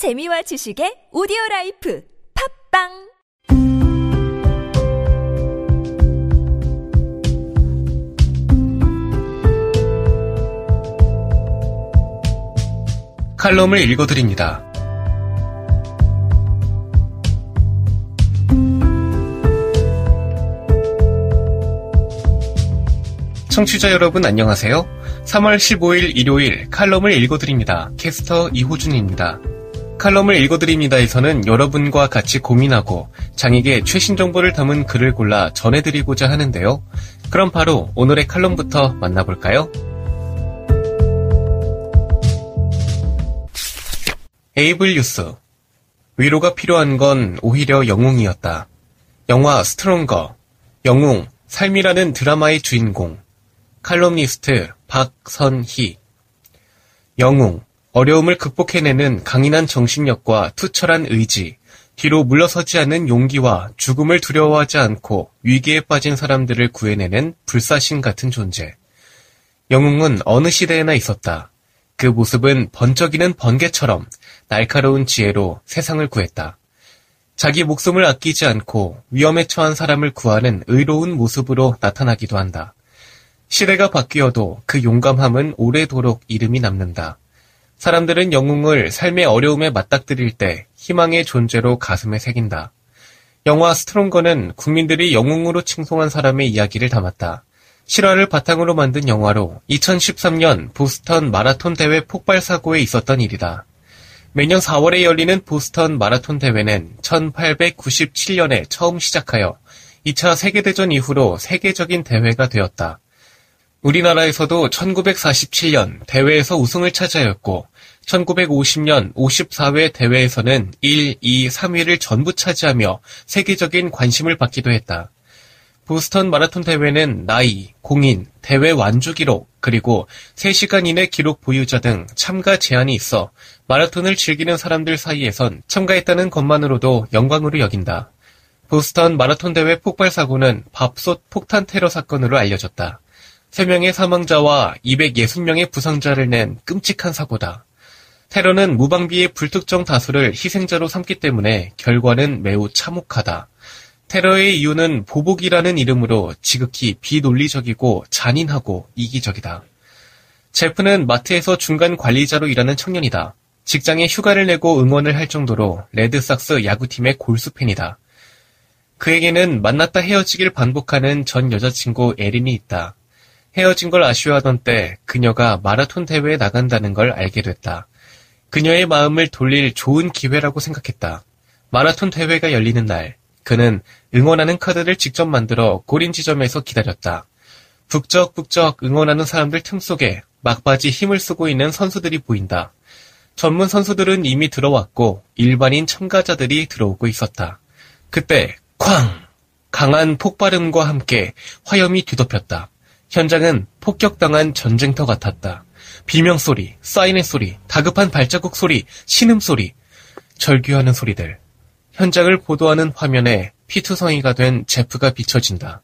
재미와 지식의 오디오 라이프 팝빵 칼럼을 읽어드립니다. 청취자 여러분 안녕하세요. 3월 15일 일요일 칼럼을 읽어드립니다. 캐스터 이호준입니다. 칼럼을 읽어드립니다에서는 여러분과 같이 고민하고 장에게 최신 정보를 담은 글을 골라 전해드리고자 하는데요. 그럼 바로 오늘의 칼럼부터 만나볼까요? 에이블 뉴스. 위로가 필요한 건 오히려 영웅이었다. 영화 스트롱거. 영웅, 삶이라는 드라마의 주인공. 칼럼니스트 박선희. 영웅, 어려움을 극복해내는 강인한 정신력과 투철한 의지, 뒤로 물러서지 않는 용기와 죽음을 두려워하지 않고 위기에 빠진 사람들을 구해내는 불사신 같은 존재. 영웅은 어느 시대에나 있었다. 그 모습은 번쩍이는 번개처럼 날카로운 지혜로 세상을 구했다. 자기 목숨을 아끼지 않고 위험에 처한 사람을 구하는 의로운 모습으로 나타나기도 한다. 시대가 바뀌어도 그 용감함은 오래도록 이름이 남는다. 사람들은 영웅을 삶의 어려움에 맞닥뜨릴 때 희망의 존재로 가슴에 새긴다. 영화 스트롱거는 국민들이 영웅으로 칭송한 사람의 이야기를 담았다. 실화를 바탕으로 만든 영화로 2013년 보스턴 마라톤 대회 폭발 사고에 있었던 일이다. 매년 4월에 열리는 보스턴 마라톤 대회는 1897년에 처음 시작하여 2차 세계대전 이후로 세계적인 대회가 되었다. 우리나라에서도 1947년 대회에서 우승을 차지하였고 1950년 54회 대회에서는 1, 2, 3위를 전부 차지하며 세계적인 관심을 받기도 했다. 보스턴 마라톤 대회는 나이, 공인, 대회 완주 기록, 그리고 3시간 이내 기록 보유자 등 참가 제한이 있어 마라톤을 즐기는 사람들 사이에선 참가했다는 것만으로도 영광으로 여긴다. 보스턴 마라톤 대회 폭발 사고는 밥솥 폭탄 테러 사건으로 알려졌다. 3명의 사망자와 260명의 부상자를 낸 끔찍한 사고다. 테러는 무방비의 불특정 다수를 희생자로 삼기 때문에 결과는 매우 참혹하다. 테러의 이유는 보복이라는 이름으로 지극히 비논리적이고 잔인하고 이기적이다. 제프는 마트에서 중간 관리자로 일하는 청년이다. 직장에 휴가를 내고 응원을 할 정도로 레드삭스 야구팀의 골수팬이다. 그에게는 만났다 헤어지길 반복하는 전 여자친구 에린이 있다. 헤어진 걸 아쉬워하던 때 그녀가 마라톤 대회에 나간다는 걸 알게 됐다. 그녀의 마음을 돌릴 좋은 기회라고 생각했다. 마라톤 대회가 열리는 날, 그는 응원하는 카드를 직접 만들어 골인 지점에서 기다렸다. 북적북적 응원하는 사람들 틈 속에 막바지 힘을 쓰고 있는 선수들이 보인다. 전문 선수들은 이미 들어왔고 일반인 참가자들이 들어오고 있었다. 그때 쾅! 강한 폭발음과 함께 화염이 뒤덮였다. 현장은 폭격당한 전쟁터 같았다. 비명소리, 사인의 소리, 다급한 발자국 소리, 신음소리, 절규하는 소리들. 현장을 보도하는 화면에 피투성이가 된 제프가 비춰진다.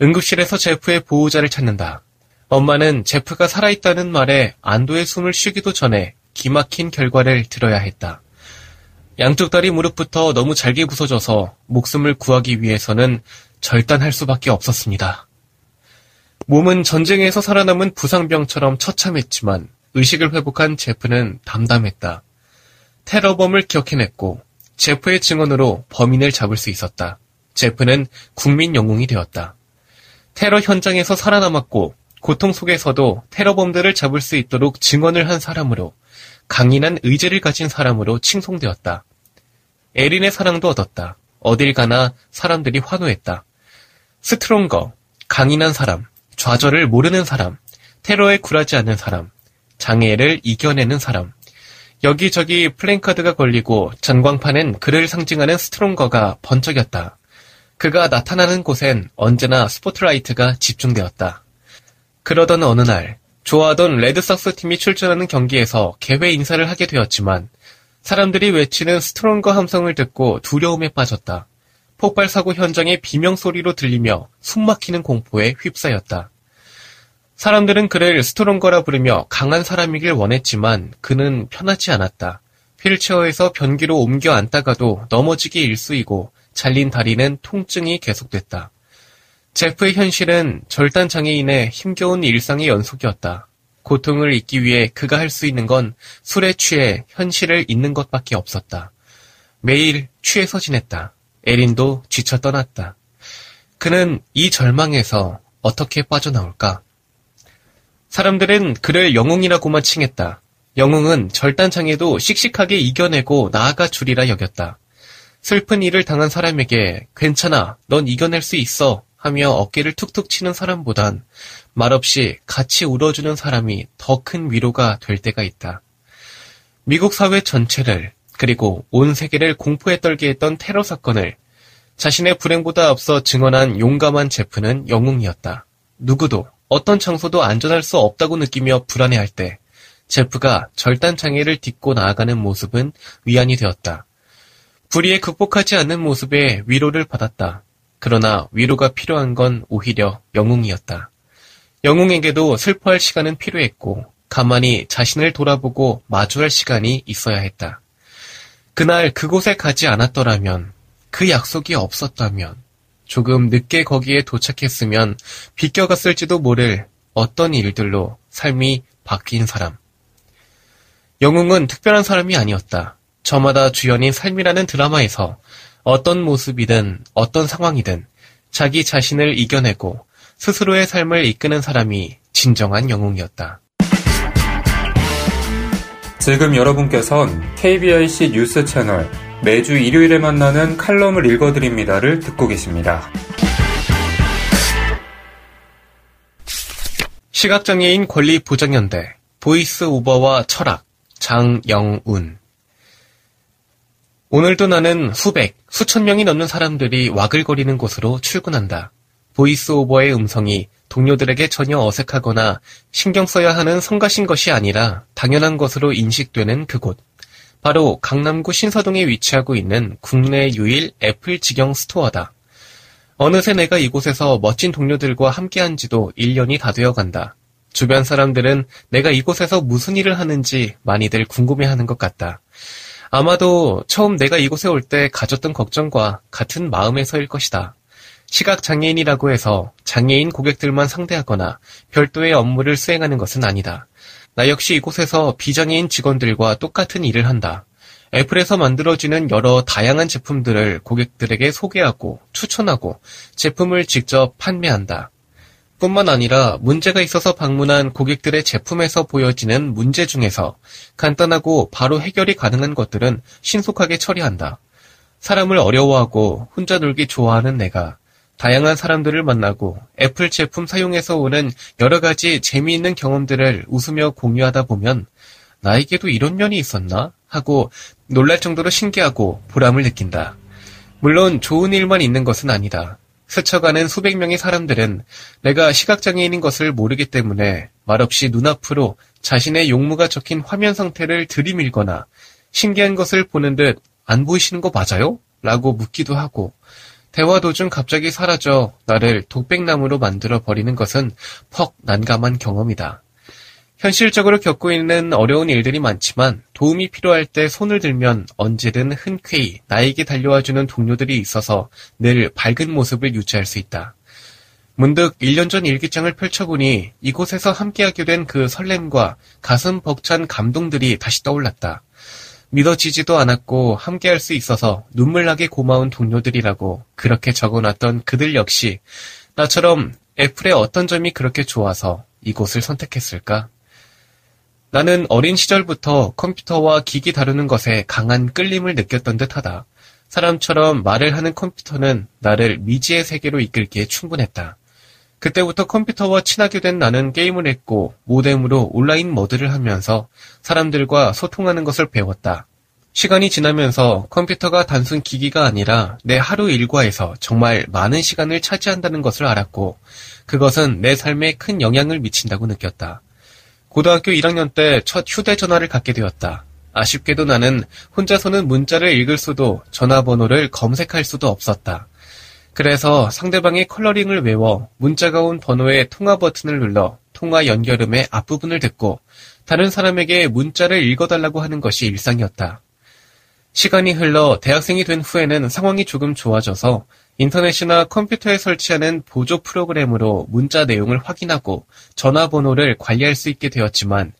응급실에서 제프의 보호자를 찾는다. 엄마는 제프가 살아있다는 말에 안도의 숨을 쉬기도 전에 기막힌 결과를 들어야 했다. 양쪽 다리 무릎부터 너무 잘게 부서져서 목숨을 구하기 위해서는 절단할 수밖에 없었습니다. 몸은 전쟁에서 살아남은 부상병처럼 처참했지만 의식을 회복한 제프는 담담했다. 테러범을 기억해냈고 제프의 증언으로 범인을 잡을 수 있었다. 제프는 국민 영웅이 되었다. 테러 현장에서 살아남았고 고통 속에서도 테러범들을 잡을 수 있도록 증언을 한 사람으로 강인한 의지를 가진 사람으로 칭송되었다. 에린의 사랑도 얻었다. 어딜 가나 사람들이 환호했다. Stronger, 강인한 사람, 좌절을 모르는 사람, 테러에 굴하지 않는 사람, 장애를 이겨내는 사람. 여기저기 플랜카드가 걸리고 전광판엔 그를 상징하는 Stronger가 번쩍였다. 그가 나타나는 곳엔 언제나 스포트라이트가 집중되었다. 그러던 어느 날, 좋아하던 레드삭스 팀이 출전하는 경기에서 개회 인사를 하게 되었지만 사람들이 외치는 Stronger 함성을 듣고 두려움에 빠졌다. 폭발 사고 현장의 비명 소리로 들리며 숨막히는 공포에 휩싸였다. 사람들은 그를 Stronger라 부르며 강한 사람이길 원했지만 그는 편하지 않았다. 휠체어에서 변기로 옮겨 앉다가도 넘어지기 일쑤이고 잘린 다리는 통증이 계속됐다. 제프의 현실은 절단 장애인의 힘겨운 일상의 연속이었다. 고통을 잊기 위해 그가 할 수 있는 건 술에 취해 현실을 잊는 것밖에 없었다. 매일 취해서 지냈다. 에린도 지쳐 떠났다. 그는 이 절망에서 어떻게 빠져나올까? 사람들은 그를 영웅이라고만 칭했다. 영웅은 절단장애도 씩씩하게 이겨내고 나아가 주리라 여겼다. 슬픈 일을 당한 사람에게 괜찮아, 넌 이겨낼 수 있어 하며 어깨를 툭툭 치는 사람보단 말없이 같이 울어주는 사람이 더 큰 위로가 될 때가 있다. 미국 사회 전체를 그리고 온 세계를 공포에 떨게 했던 테러 사건을 자신의 불행보다 앞서 증언한 용감한 제프는 영웅이었다. 누구도 어떤 장소도 안전할 수 없다고 느끼며 불안해할 때 제프가 절단 장애를 딛고 나아가는 모습은 위안이 되었다. 불의에 극복하지 않는 모습에 위로를 받았다. 그러나 위로가 필요한 건 오히려 영웅이었다. 영웅에게도 슬퍼할 시간은 필요했고 가만히 자신을 돌아보고 마주할 시간이 있어야 했다. 그날 그곳에 가지 않았더라면 그 약속이 없었다면 조금 늦게 거기에 도착했으면 비껴갔을지도 모를 어떤 일들로 삶이 바뀐 사람. 영웅은 특별한 사람이 아니었다. 저마다 주연인 삶이라는 드라마에서 어떤 모습이든 어떤 상황이든 자기 자신을 이겨내고 스스로의 삶을 이끄는 사람이 진정한 영웅이었다. 지금 여러분께선 KBIC 뉴스 채널 매주 일요일에 만나는 칼럼을 읽어드립니다를 듣고 계십니다. 시각장애인 권리 보장연대 보이스 오버와 철학 장영운 오늘도 나는 수백, 수천 명이 넘는 사람들이 와글거리는 곳으로 출근한다. 보이스 오버의 음성이 동료들에게 전혀 어색하거나 신경 써야 하는 성가신 것이 아니라 당연한 것으로 인식되는 그곳. 바로 강남구 신사동에 위치하고 있는 국내 유일 애플 직영 스토어다. 어느새 내가 이곳에서 멋진 동료들과 함께한 지도 1년이 다 되어 간다. 주변 사람들은 내가 이곳에서 무슨 일을 하는지 많이들 궁금해하는 것 같다. 아마도 처음 내가 이곳에 올 때 가졌던 걱정과 같은 마음에서일 것이다. 시각장애인이라고 해서 장애인 고객들만 상대하거나 별도의 업무를 수행하는 것은 아니다. 나 역시 이곳에서 비장애인 직원들과 똑같은 일을 한다. 애플에서 만들어지는 여러 다양한 제품들을 고객들에게 소개하고 추천하고 제품을 직접 판매한다. 뿐만 아니라 문제가 있어서 방문한 고객들의 제품에서 보여지는 문제 중에서 간단하고 바로 해결이 가능한 것들은 신속하게 처리한다. 사람을 어려워하고 혼자 놀기 좋아하는 내가 다양한 사람들을 만나고 애플 제품 사용해서 오는 여러 가지 재미있는 경험들을 웃으며 공유하다 보면 나에게도 이런 면이 있었나? 하고 놀랄 정도로 신기하고 보람을 느낀다. 물론 좋은 일만 있는 것은 아니다. 스쳐가는 수백 명의 사람들은 내가 시각장애인인 것을 모르기 때문에 말없이 눈앞으로 자신의 용무가 적힌 화면 상태를 들이밀거나 신기한 것을 보는 듯 안 보이시는 거 맞아요? 라고 묻기도 하고 대화 도중 갑자기 사라져 나를 독백나무로 만들어 버리는 것은 퍽 난감한 경험이다. 현실적으로 겪고 있는 어려운 일들이 많지만 도움이 필요할 때 손을 들면 언제든 흔쾌히 나에게 달려와주는 동료들이 있어서 늘 밝은 모습을 유지할 수 있다. 문득 1년 전 일기장을 펼쳐보니 이곳에서 함께하게 된 그 설렘과 가슴 벅찬 감동들이 다시 떠올랐다. 믿어지지도 않았고 함께할 수 있어서 눈물나게 고마운 동료들이라고 그렇게 적어놨던 그들 역시 나처럼 애플의 어떤 점이 그렇게 좋아서 이곳을 선택했을까? 나는 어린 시절부터 컴퓨터와 기기 다루는 것에 강한 끌림을 느꼈던 듯하다. 사람처럼 말을 하는 컴퓨터는 나를 미지의 세계로 이끌기에 충분했다. 그때부터 컴퓨터와 친하게 된 나는 게임을 했고 모뎀으로 온라인 모드를 하면서 사람들과 소통하는 것을 배웠다. 시간이 지나면서 컴퓨터가 단순 기기가 아니라 내 하루 일과에서 정말 많은 시간을 차지한다는 것을 알았고 그것은 내 삶에 큰 영향을 미친다고 느꼈다. 고등학교 1학년 때 첫 휴대전화를 갖게 되었다. 아쉽게도 나는 혼자서는 문자를 읽을 수도 전화번호를 검색할 수도 없었다. 그래서 상대방의 컬러링을 외워 문자가 온 번호의 통화 버튼을 눌러 통화 연결음의 앞부분을 듣고 다른 사람에게 문자를 읽어달라고 하는 것이 일상이었다. 시간이 흘러 대학생이 된 후에는 상황이 조금 좋아져서 인터넷이나 컴퓨터에 설치하는 보조 프로그램으로 문자 내용을 확인하고 전화번호를 관리할 수 있게 되었지만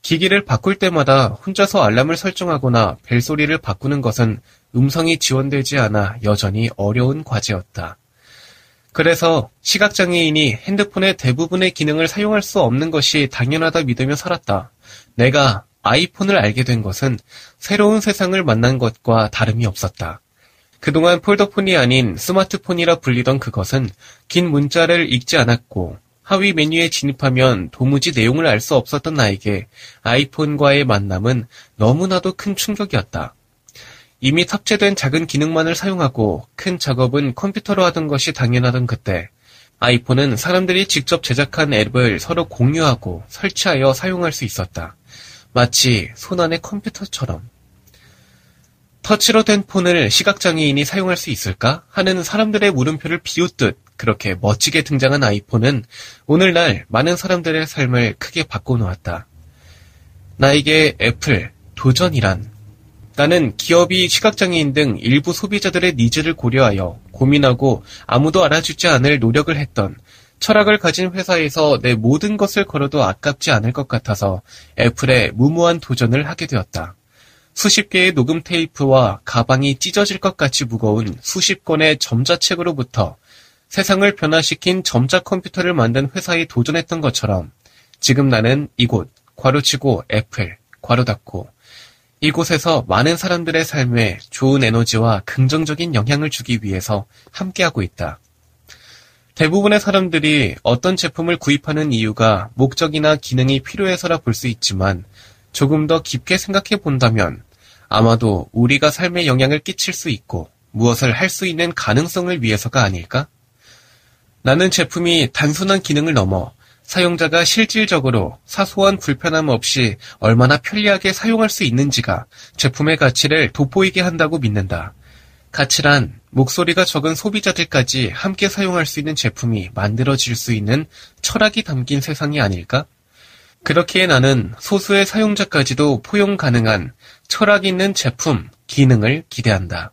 기기를 바꿀 때마다 혼자서 알람을 설정하거나 벨소리를 바꾸는 것은 음성이 지원되지 않아 여전히 어려운 과제였다. 그래서 시각장애인이 핸드폰의 대부분의 기능을 사용할 수 없는 것이 당연하다 믿으며 살았다. 내가 아이폰을 알게 된 것은 새로운 세상을 만난 것과 다름이 없었다. 그동안 폴더폰이 아닌 스마트폰이라 불리던 그것은 긴 문자를 읽지 않았고 하위 메뉴에 진입하면 도무지 내용을 알 수 없었던 나에게 아이폰과의 만남은 너무나도 큰 충격이었다. 이미 탑재된 작은 기능만을 사용하고 큰 작업은 컴퓨터로 하던 것이 당연하던 그때 아이폰은 사람들이 직접 제작한 앱을 서로 공유하고 설치하여 사용할 수 있었다. 마치 손안의 컴퓨터처럼. 터치로 된 폰을 시각장애인이 사용할 수 있을까? 하는 사람들의 물음표를 비웃듯 그렇게 멋지게 등장한 아이폰은 오늘날 많은 사람들의 삶을 크게 바꿔놓았다. 나에게 애플, 도전이란 나는 기업이 시각장애인 등 일부 소비자들의 needs를 고려하여 고민하고 아무도 알아주지 않을 노력을 했던 철학을 가진 회사에서 내 모든 것을 걸어도 아깝지 않을 것 같아서 애플에 무모한 도전을 하게 되었다. 수십 개의 녹음 테이프와 가방이 찢어질 것 같이 무거운 수십 권의 점자책으로부터 세상을 변화시킨 점자 컴퓨터를 만든 회사에 도전했던 것처럼 지금 나는 이곳, 괄호치고 애플, 괄호 닫고 이곳에서 많은 사람들의 삶에 좋은 에너지와 긍정적인 영향을 주기 위해서 함께하고 있다. 대부분의 사람들이 어떤 제품을 구입하는 이유가 목적이나 기능이 필요해서라 볼 수 있지만 조금 더 깊게 생각해 본다면 아마도 우리가 삶에 영향을 끼칠 수 있고 무엇을 할 수 있는 가능성을 위해서가 아닐까? 나는 제품이 단순한 기능을 넘어 사용자가 실질적으로 사소한 불편함 없이 얼마나 편리하게 사용할 수 있는지가 제품의 가치를 돋보이게 한다고 믿는다. 가치란 목소리가 적은 소비자들까지 함께 사용할 수 있는 제품이 만들어질 수 있는 철학이 담긴 세상이 아닐까? 그렇기에 나는 소수의 사용자까지도 포용 가능한 철학 있는 제품, 기능을 기대한다.